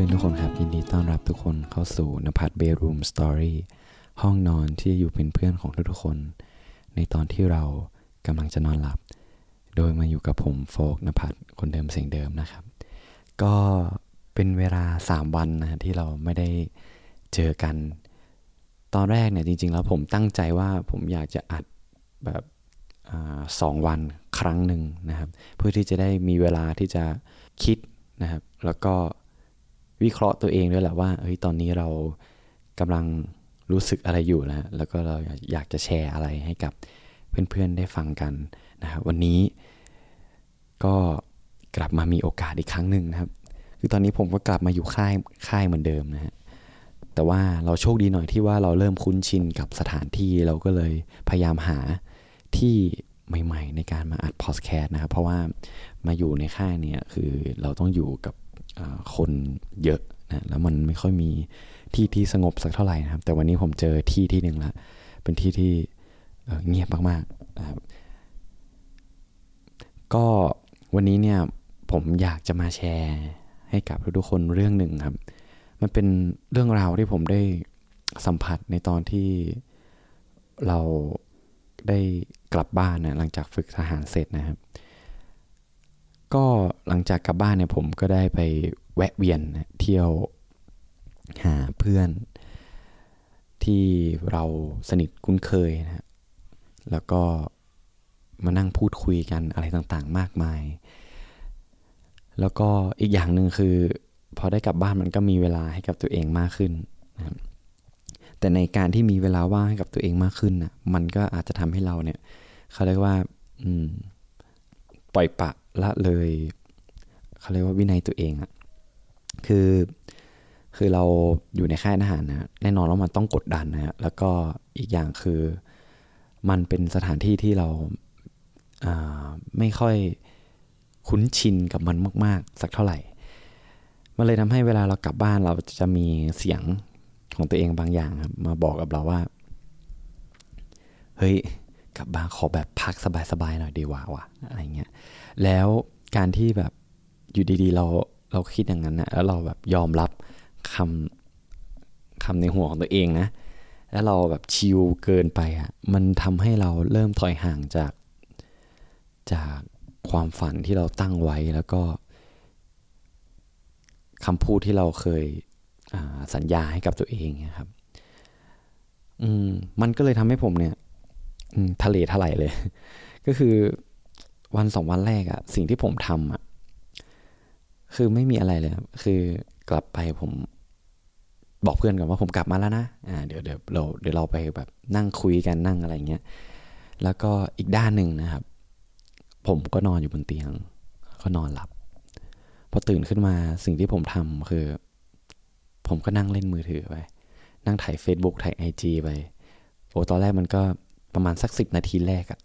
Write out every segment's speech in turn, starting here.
พื่อนๆทุกคนครับ ยินดีต้อนรับทุกคนเข้าสู่นภัทรเบรูมสตอรี่ห้องนอนที่อยู่เป็นเพื่อนของทุกๆคน ในตอนที่เรากำลังจะนอนหลับ โดยมาอยู่กับผมโฟกนภัทรคนเดิมเสียงเดิมนะครับ ก็เป็นเวลา 3 วันนะที่เราไม่ได้เจอกัน ตอนแรกเนี่ยจริง ๆ แล้วผมตั้งใจว่าผมอยากจะอัดแบบอสองวันครั้งหนึ่งนะครับ เพื่อที่จะได้มีเวลาที่จะคิดนะครับ แล้วก็ วิเคราะห์ตัวเองด้วยแหละว่าเฮ้ยตอนนี้เรากำลังรู้สึกอะไรอยู่นะแล้วก็เราอยากจะแชร์อะไรให้กับเพื่อนๆได้ฟังกันนะครับวันนี้ก็กลับมามีโอกาสอีกครั้งหนึ่งนะครับ คือตอนนี้ผมก็กลับมาอยู่ค่ายค่ายเหมือนเดิมนะฮะแต่ว่าเราโชคดีหน่อยที่ว่าเราเริ่มคุ้นชินกับสถานที่เราก็เลยพยายามหาที่ใหม่ ๆ ในการมาอัดพอดแคสต์นะครับเพราะว่า มาอยู่ในค่ายเนี่ยคือเราต้องอยู่กับคนเยอะนะแล้วมันไม่ค่อยมีที่ที่สงบสักเท่าไหร่นะครับ แต่วันนี้ผมเจอที่ที่หนึ่งละเป็นที่ที่เงียบมากๆนะครับก็วันนี้เนี่ยผมอยากจะมาแชร์ให้กับทุกๆคนเรื่องหนึ่งครับ มันเป็นเรื่องราวที่ผมได้สัมผัสในตอนที่เราได้กลับบ้านนะหลังจากฝึกทหารเสร็จนะครับ ก็หลังจากกลับบ้านเนี่ยผมก็ได้ไปแวะเวียนเที่ยวหาเพื่อนที่เราสนิทคุ้นเคยนะแล้วก็มานั่งพูดคุยกันอะไรต่างๆ มากมาย แล้วก็อีกอย่างหนึ่งคือ พอได้กลับบ้านมันก็มีเวลาให้กับตัวเองมากขึ้นนะแต่ในการที่มีเวลาว่างให้กับตัวเองมากขึ้นนะมันก็อาจจะทำให้เราเนี่ยเขาเรียกว่า อืม ปล่อยปะ ละเลยเขาเรียกว่าวินัยตัวเองอะคือคือเราอยู่ในค่ายทหารนะแน่นอนว่ามันต้องกดดันนะแล้วก็อีกอย่างคือมันเป็นสถานที่ที่เราไม่ค่อยคุ้นชินกับมันมาก ๆ สักเท่าไหร่ มันเลยทำให้เวลาเรากลับบ้านเราจะมีเสียงของตัวเองบางอย่างครับมาบอกกับเราว่า เฮ้ย กลับบ้านขอแบบพักสบายๆหน่อยดีกว่าวะอะไรเงี้ยแล้วการที่แบบอยู่ดีๆ เราเราคิดอย่างนั้นนะแล้วเราแบบยอมรับคำคำในหัวของตัวเองนะ แล้วเราแบบชิลเกินไปอะมันทำให้เราเริ่มถอยห่างจากจากความฝันที่เราตั้งไว้แล้วก็คำพูดที่เราเคยสัญญาให้กับตัวเองนะครับ อืมมันก็เลยทำให้ผมเนี่ย ทะเลทลายเลย ก็คือวันสองวันแรกอะสิ่งที่ผมทำอะคือไม่มีอะไรเลยครับคือกลับไปผมบอกเพื่อนก่อนว่าผมกลับมาแล้วนะอ่าเดี๋ยวเดี๋ยวเราเดี๋ยวเราไปแบบนั่งคุยกันนั่งอะไรเงี้ยแล้วก็อีกด้านหนึ่งนะครับ ผมก็นอนอยู่บนเตียง ก็นอนหลับ พอตื่นขึ้นมาสิ่งที่ผมทำคือ ผมก็นั่งเล่นมือถือไป นั่งถ่าย Facebook ถ่าย IG ไปโอ้ตอนแรกมันก็ ประมาณสักสิบนาทีแรกอะ่ะ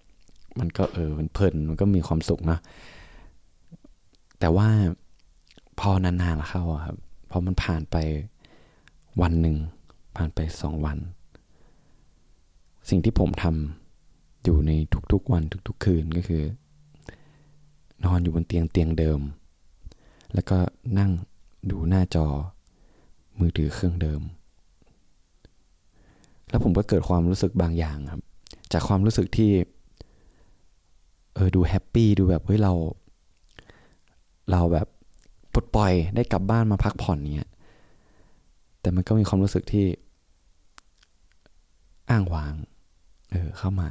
มันก็เออมันเพลินมันก็มีความสุขนะแต่ว่าพอนานๆเข้าครับพอมันผ่านไปวันหนึ่งผ่านไปสองวัน สิ่งที่ผมทำอยู่ในทุกๆวันทุกๆคืนก็คือ นอนอยู่บนเตียงเตียงเดิม แล้วก็นั่งดูหน้าจอมือถือเครื่องเดิม แล้วผมก็เกิดความรู้สึกบางอย่างครับ จากความรู้สึกที่ เออดูแฮปปี้ดูแบบเฮ้ยเรา เราแบบปลดปล่อยได้กลับบ้านมาพักผ่อนเนี้ยแต่มันก็มีความรู้สึกที่ อ้างว้าง เออเข้ามา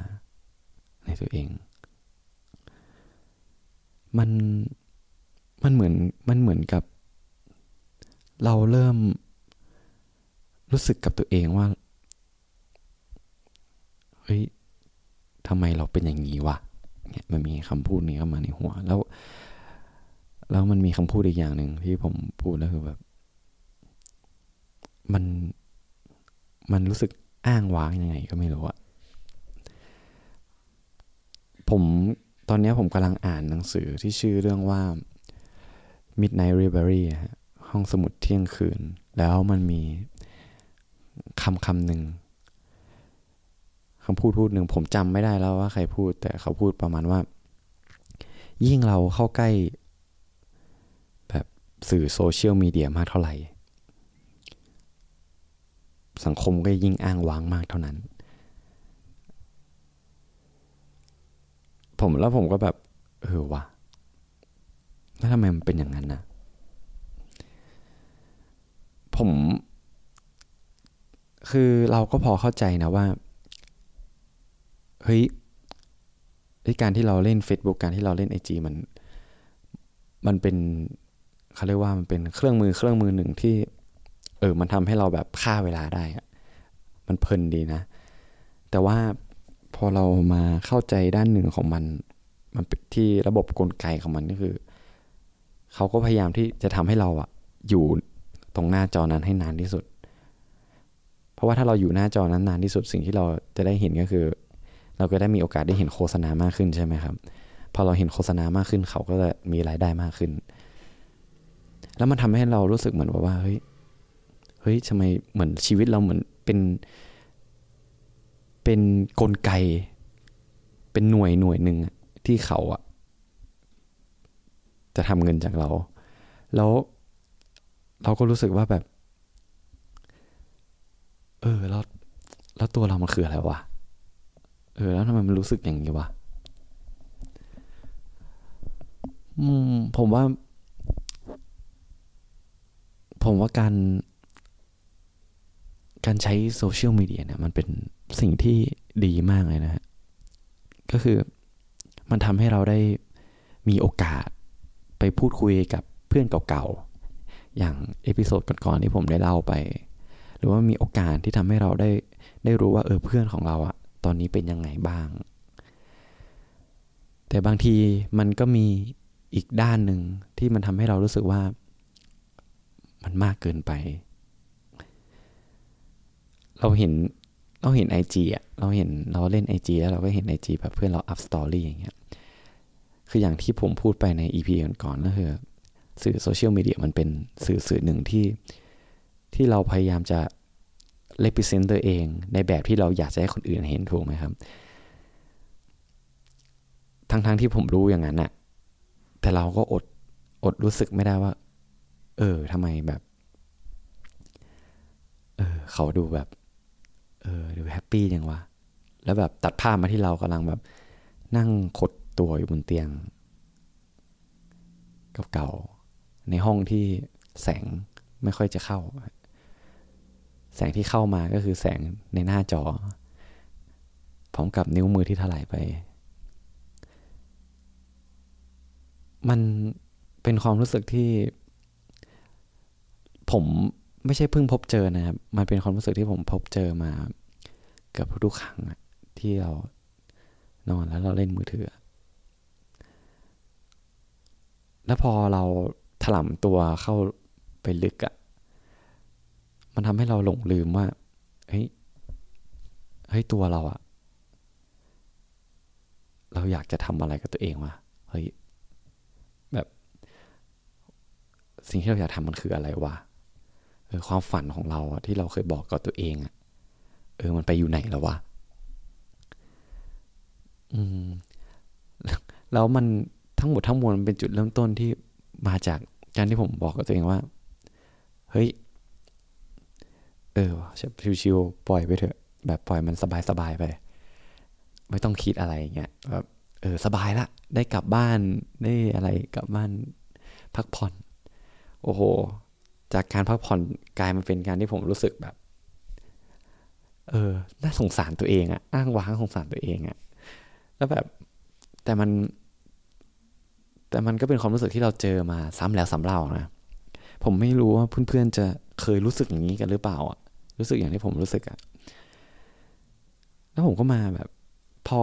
ในตัวเอง มันมันเหมือนมันเหมือนกับ เราเริ่มรู้สึกกับตัวเองว่าเฮ้ย ทำไมเราเป็นอย่างนี้วะเนี่ยมันมีคำพูดนี้เข้ามาในหัว แล้ว แล้วมันมีคำพูดอีกอย่างหนึ่งที่ผมพูดแล้วคือแบบ มันมันรู้สึกอ้างว้างยังไงก็ไม่รู้อะผมตอนนี้ผมกำลังอ่านหนังสือที่ชื่อเรื่องว่า Midnight Library ห้องสมุดเที่ยงคืน แล้วมันมีคำคำหนึ่ง คำพูดพูดหนึ่งผมจำไม่ได้แล้วว่าใครพูด แต่เขาพูดประมาณว่า ยิ่งเราเข้าใกล้ แบบสื่อโซเชียลมีเดียมากเท่าไหร่ สังคมก็ยิ่งอ้างว้างมากเท่านั้น ผมแล้วผมก็แบบ เออวะแล้วทำไมมันเป็นอย่างนั้นนะผมคือเราก็พอเข้าใจนะว่า เฮ้ยการที่เราเล่น Facebook การที่เราเล่น IG มัน มันเป็นเขาเรียกว่ามันเป็นเครื่องมือเครื่องมือหนึ่งที่ เออ มันทำให้เราแบบฆ่าเวลาได้มันเพลินดีนะ แต่ว่าพอเรามาเข้าใจด้านหนึ่งของมัน มันที่ระบบกลไกของมันก็คือเขาก็พยายามที่จะทำให้เราอะอยู่ตรงหน้าจอนั้นให้นานที่สุด เพราะว่าถ้าเราอยู่หน้าจอนั้นนานที่สุดสิ่งที่เราจะได้เห็นก็คือ เราก็ได้มีโอกาสได้เห็นโฆษณามากขึ้นใช่ไหมครับ พอเราเห็นโฆษณามากขึ้นเขาก็จะมีรายได้มากขึ้น แล้วมันทำให้เรารู้สึกเหมือนว่าเฮ้ยเฮ้ยทำไมเหมือนชีวิตเราเหมือนเป็น เป็นนกลไก เป็นหน่วยหน่วยหนึ่งที่เขาอะจะทำเงินจากเรา แล้วเราก็รู้สึกว่าแบบ เออแล้วแล้วตัวเรามันคืออะไรวะ เออแล้วทำไมมันรู้สึกอย่างนี้วะอืมผมว่า ผมว่าการ การใช้โซเชียลมีเดียเนี่ย มันเป็นสิ่งที่ดีมากเลยนะฮะ ก็คือมันทำให้เราได้มีโอกาสไปพูดคุยกับเพื่อนเก่าๆ อย่าง episode ก่อนๆที่ผมได้เล่าไป หรือว่ามีโอกาสที่ทำให้เราได้ได้รู้ว่าเออเพื่อนของเราอะ ตอนนี้เป็นยังไงบ้าง แต่บางทีมันก็มีอีกด้านหนึ่งที่มันทำให้เรารู้สึกว่ามันมากเกินไป เราเห็นเราเห็น IG อะเราเห็นเราเล่น IG แล้วเราก็เห็น IG แบบเพื่อนเราอัพ story อย่างเงี้ย คืออย่างที่ผมพูดไปใน EP ก่อนๆก็คือสื่อโซเชียลมีเดียมันเป็นสื่อสื่อหนึ่งที่ที่เราพยายามจะ represent ตัวเองในแบบที่เราอยากจะให้คนอื่นเห็นถูกไหมครับ ทั้งๆที่ผมรู้อย่างนั้นน่ะแต่เราก็อดอดรู้สึกไม่ได้ว่า เออทำไมแบบ เออ เขาดูแบบ เออ ดูแฮปปี้ยังวะ แล้วแบบตัดภาพมาที่เรากำลังแบบ นั่งขดตัวอยู่บนเตียงเก่าๆในห้องที่แสงไม่ค่อยจะเข้า แสงที่เข้ามาก็คือแสงในหน้าจอ พร้อมกับนิ้วมือที่ถลายไป มันเป็นความรู้สึกที่ ผมไม่ใช่เพิ่งพบเจอนะครับ มันเป็นความรู้สึกที่ผมพบเจอมาเกือบทุกครั้งที่เรานอนแล้วเราเล่นมือถือ แล้วพอเราถล่มตัวเข้าไปลึกอะ่ะ มันทำให้เราหลงลืมว่า เฮ้ย เฮ้ยตัวเราอะเราอยากจะทำอะไรกับตัวเองวะ เฮ้ย แบบ สิ่งที่เราอยากทำมันคืออะไรวะ เออความฝันของเราอะที่เราเคยบอกกับตัวเองอะเออ มันไปอยู่ไหนแล้ววะ อืม แล้วมันทั้งหมดทั้งมวลมันเป็นจุดเริ่มต้นที่มาจากการที่ผมบอกกับตัวเองว่า เฮ้ย เออชิวๆปล่อยไปเถอะ แบบปล่อยมันสบายๆไป ไม่ต้องคิดอะไรเงี้ยแบบเออสบายละ ได้กลับบ้านได้อะไรกลับบ้านพักผ่อน โอ้โห จากการพักผ่อนกลายมาเป็นการที่ผมรู้สึกแบบ เออน่าสงสารตัวเองอะอ้างว้างสงสารตัวเองอะแล้วแบบแต่มัน แต่มันก็เป็นความรู้สึกที่เราเจอมาซ้ำแล้วซ้ำเล่านะผมไม่รู้ว่าเพื่อนๆจะ เคยรู้สึกอย่างนี้กันหรือเปล่าอะ รู้สึกอย่างที่ผมรู้สึกอะ แล้วผมก็มาแบบ พอ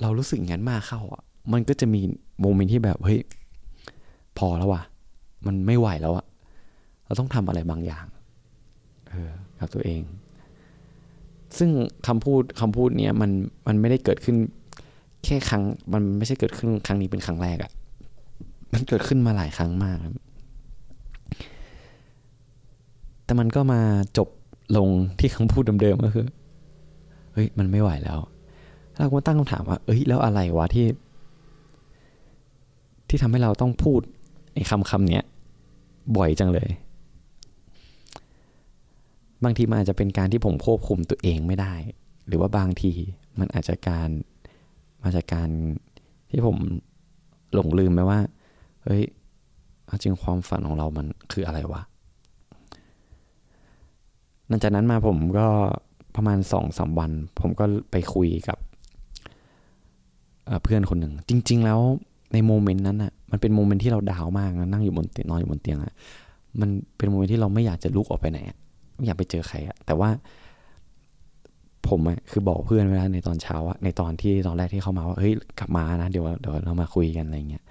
เรารู้สึกงั้นมากเข้าอะ มันก็จะมีโมเมนต์ที่แบบเฮ้ยพอแล้วว่ะ มันไม่ไหวแล้วอะ เราต้องทำอะไรบางอย่าง เออ กับตัวเอง ซึ่งคำพูดคำพูดเนี้ยมันมันไม่ได้เกิดขึ้น แค่ครั้ง มันไม่ใช่เกิดขึ้นครั้งนี้เป็นครั้งแรกอะ่ะ มันเกิดขึ้นมาหลายครั้งมาก แต่มันก็มาจบลงที่คำพูดเดิมๆก็คือ เฮ้ย มันไม่ไหวแล้ว เราก็ตั้งคำถามว่า เอ้ย แล้วอะไรวะที่ ที่ทำให้เราต้องพูดไอ้คำคำเนี้ย บ่อยจังเลย บางทีมันอาจจะเป็นการที่ผมควบคุมตัวเองไม่ได้ หรือว่าบางทีมันอาจจะการมาจากการที่ผมหลงลืมไปว่า เฮ้ยจริงความฝันของเรามันคืออะไรวะ หลังจากนั้นมาผมก็ประมาณสองสาวัน ผมก็ไปคุยกับเพื่อนคนหนึ่ง จริง ๆ แล้วใน moment นั้นอะมันเป็น moment ที่เรา down มากนะนั่งอยู่บนเตียงนอนอยู่บนเตียงอะมันเป็น moment ที่เราไม่อยากจะลุกออกไปไหนไม่อยากไปเจอใครอะแต่ว่าผมอะคือบอกเพื่อนไว้แล้วในตอนเช้าอะในตอนที่ตอนแรกที่เข้ามาว่าเฮ้ยกลับมานะเดี๋ยวเดี๋ยวเรามาคุยกันอะไรเงี้ย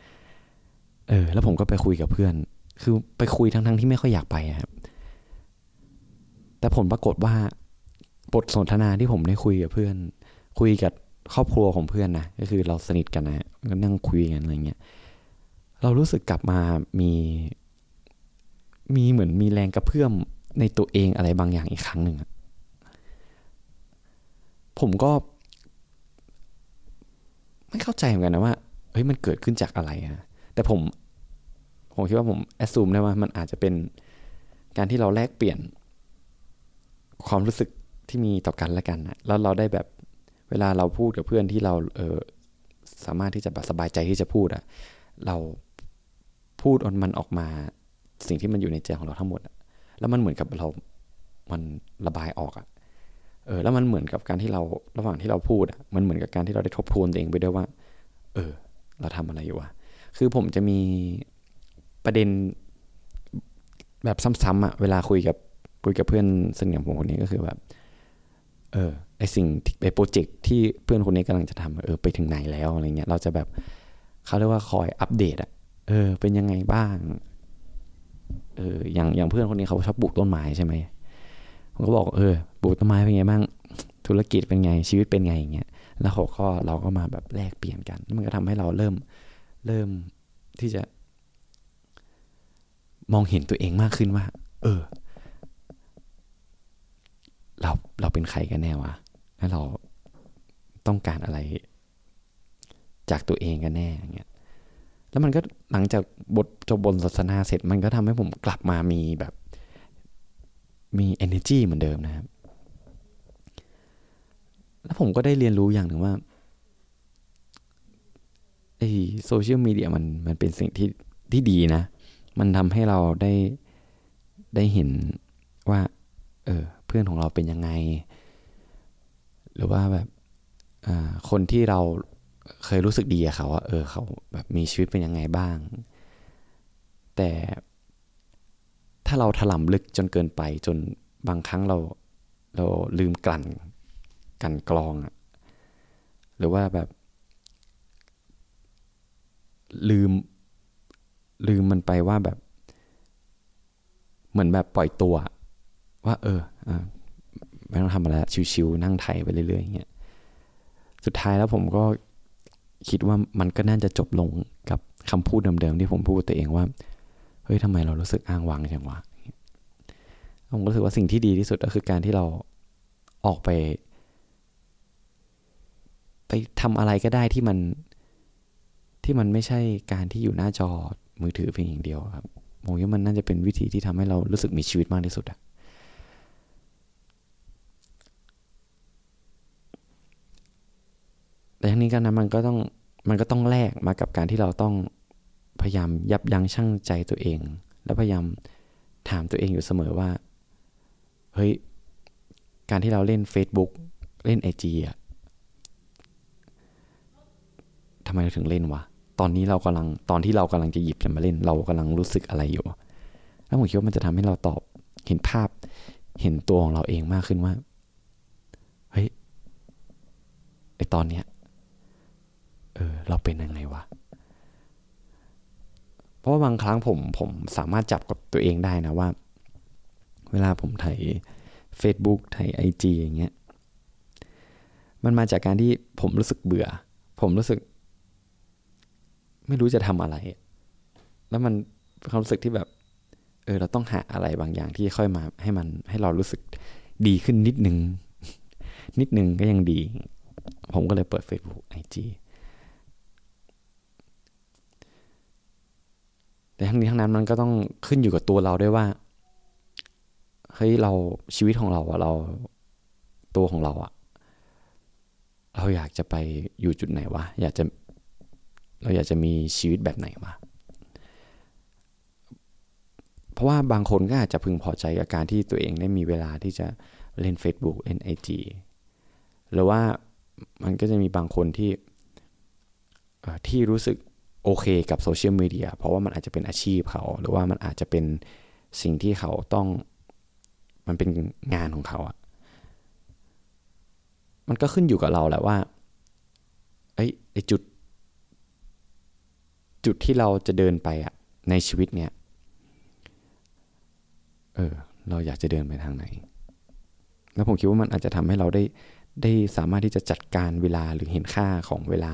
เออ แล้วผมก็ไปคุยกับเพื่อน คือไปคุยทั้งๆที่ไม่ค่อยอยากไปครับ แต่ผลปรากฏว่าบทสนทนาที่ผมได้คุยกับเพื่อน คุยกับครอบครัวของเพื่อนนะก็คือเราสนิทกันนะก็นั่งคุยกันอะไรเงี้ยเรารู้สึกกลับมามีมีเหมือนมีแรงกระเพื่อมในตัวเองอะไรบางอย่างอีกครั้งหนึ่งผมก็ ไม่เข้าใจเหมือนกันนะว่าเฮ้ยมันเกิดขึ้นจากอะไรนะแต่ผมผมคิดว่าผมแอดซูมได้ว่ามันอาจจะเป็นการที่เราแลกเปลี่ยน ความรู้สึกที่มีต่อกันและกันนะแล้วเราได้แบบเวลาเราพูดกับเพื่อนที่เราเออสามารถที่จะแบบสบายใจที่จะพูดอะเราพูดออนมันออกมา สิ่งที่มันอยู่ในใจของเราทั้งหมดแล้วมันเหมือนกับเรา มันระบายออกอะเออ แล้วมันเหมือนกับการที่เราระหว่างที่เราพูดอะมันเหมือนกับการที่เราได้ทบทวนตัวเองไปด้วยว่า เออ เราทำอะไรอยู่วะคือผมจะมีประเด็นแบบซ้ำๆอะเวลาคุยกับ คุยกับเพื่อนสนิทของผมคนนี้ก็คือแบบ เออไอสิ่งไอโปรเจกต์ที่เพื่อนคนนี้กำลังจะทำเออไปถึงไหนแล้วอะไรเงี้ยเราจะแบบเขาเรียกว่าคอยอัปเดตอะเออ เป็นยังไงบ้างเอออย่างอย่างเพื่อนคนนี้เขาชอบปลูกต้นไม้ใช่ไหมผมก็บอกเออปลูกต้นไม้เป็นไงบ้าง ธุรกิจเป็นไงชีวิตเป็นไงอย่างเงี้ยแล้วเขาก็เราก็มาแบบแลกเปลี่ยนกันมันก็ทำให้เราเริ่มเริ่มที่จะ มองเห็นตัวเองมากขึ้นว่า เออ เราเราเป็นใครกันแน่วะแล้วเราต้องการอะไร จากตัวเองกันแน่อย่างเงี้ยแล้วมันก็หลังจากบทจบบนศาสนาเสร็จ มันก็ทำให้ผมกลับมามีแบบมี energy เหมือนเดิมนะครับ แล้วผมก็ได้เรียนรู้อย่างหนึ่งว่าไอ้โซเชียลมีเดียมันมันเป็นสิ่งที่ที่ดีนะ มันทำให้เราได้ได้เห็นว่า เออ เพื่อนของเราเป็นยังไง หรือว่าแบบคนที่เราเคยรู้สึกดีกับเขาว่าเออเขาแบบมีชีวิตเป็นยังไงบ้าง แต่ถ้าเราถล่มลึกจนเกินไปจนบางครั้งเราเราลืมกลั่นกันกรองอะหรือว่าแบบ ลืม ลืมมันไปว่าแบบ เหมือนแบบปล่อยตัว ว่า เอออไม่ต้องทำอะไรชิวๆนั่งไถไปเรื่อยๆอย่างเงี้ยสุดท้ายแล้วผมก็คิดว่ามันก็น่าจะจบลงกับคำพูดเดิมๆที่ผมพูดตัวเองว่า เฮ้ยทำไมเรารู้สึกอ้างว้างจังวะผมรู้สึกว่าสิ่งที่ดีที่สุดก็คือการที่เราออกไป ไปทำอะไรก็ได้ที่มันที่มันไม่ใช่การที่อยู่หน้าจอมือถือเพียงอย่างเดียวครับผมว่ามันน่าจะเป็นวิธีที่ทำให้เรารู้สึกมีชีวิตมากที่สุดอะ แต่ทั้งนี้กันนะมันก็ต้องมันก็ต้องแลกมากับการที่เราต้องพยายามยับยั้งชั่งใจตัวเอง แล้วพยายามถามตัวเองอยู่เสมอว่า เฮ้ย การที่เราเล่น Facebook เล่นไอจีอะทำไมเราถึงเล่นวะ ตอนนี้เรากำลัง ตอนที่เรากำลังจะหยิบจะมาเล่น เรากำลังรู้สึกอะไรอยู่ แล้วผมคิดว่ามันจะทำให้เราตอบ เห็นภาพ เห็นตัวของเราเองมากขึ้นว่า เฮ้ย ไอตอนเนี้ย เออเราเป็นยังไงวะ เพราะว่าบางครั้งผมผมสามารถจับกับตัวเองได้นะว่า เวลาผมถ่าย Facebook ถ่ายไอจีอย่างเงี้ยมันมาจากการที่ผมรู้สึกเบื่อ ผมรู้สึก ไม่รู้จะทำอะไร แล้วมันความรู้สึกที่แบบ เออ เราต้องหาอะไรบางอย่างที่ค่อยมาให้มันให้เรารู้สึกดีขึ้นนิดนึง นิดนึงก็ยังดี ผมก็เลยเปิด Facebook IG แต่ทั้งนี้ทั้งนั้นมันก็ต้องขึ้นอยู่กับตัวเราด้วยว่าเฮ้ยเราชีวิตของเราอะเราตัวของเราอะเราอยากจะไปอยู่จุดไหนวะอยากจะเราอยากจะมีชีวิตแบบไหนวะเพราะว่าบางคนก็อาจจะพึงพอใจกับการที่ตัวเองได้มีเวลาที่จะเล่น Facebook เล่น IG หรือว่ามันก็จะมีบางคนที่ที่รู้สึก โอเคกับโซเชียลมีเดียเพราะว่ามันอาจจะเป็นอาชีพเขา หรือว่ามันอาจจะเป็นสิ่งที่เขาต้องมันเป็นงานของเขาอะมันก็ขึ้นอยู่กับเราแหละว่าไอ้ไอจุด จุดที่เราจะเดินไปอะในชีวิตเนี้ยเออเราอยากจะเดินไปทางไหน แล้วผมคิดว่ามันอาจจะทำให้เราได้ได้สามารถที่จะจัดการเวลาหรือเห็นค่าของเวลา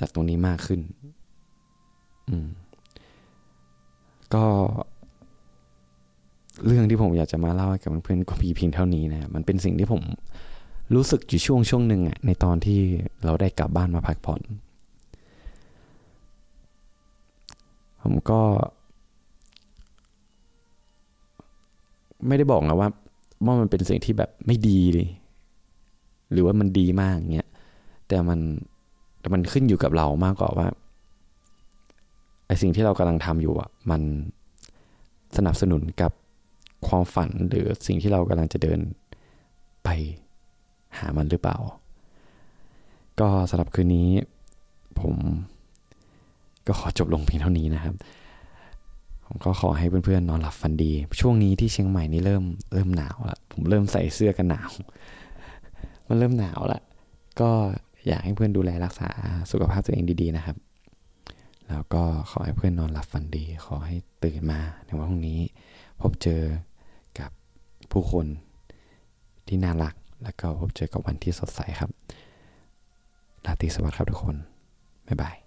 จากตรงนี้มากขึ้น อืม ก็ เรื่องที่ผมอยากจะมาเล่าให้กับเพื่อนๆก็มีเพียงเท่านี้นะมันเป็นสิ่งที่ผมรู้สึกอยู่ช่วงช่วงหนึ่งอะในตอนที่เราได้กลับบ้านมาพักผ่อน ผมก็ ไม่ได้บอกนะว่าว่ามันเป็นสิ่งที่แบบไม่ดีเลยหรือว่ามันดีมากเงี้ยแต่มัน แต่มันขึ้นอยู่กับเรามากกว่าว่าไอสิ่งที่เรากำลังทำอยู่อะมันสนับสนุนกับความฝันหรือสิ่งที่เรากำลังจะเดินไปหามันหรือเปล่า ก็สำหรับคืนนี้ ผมก็ขอจบลงเพียงเท่านี้นะครับ ผมก็ขอให้เพื่อนๆนอนหลับฝันดี ช่วงนี้ที่เชียงใหม่นี่เริ่มเริ่มหนาวล้วผมเริ่มใส่เสื้อกันหนาว มันเริ่มหนาวแล้วก็ อยากให้เพื่อนดูแลรักษาสุขภาพตัวเองดีๆนะครับ แล้วก็ขอให้เพื่อนนอนหลับฝันดี ขอให้ตื่นมาในวันพรุ่งนี้ พบเจอกับผู้คนที่น่ารัก แล้วก็พบเจอกับวันที่สดใสครับราตรีสวัสดิ์ครับทุกคน บ๊ายบาย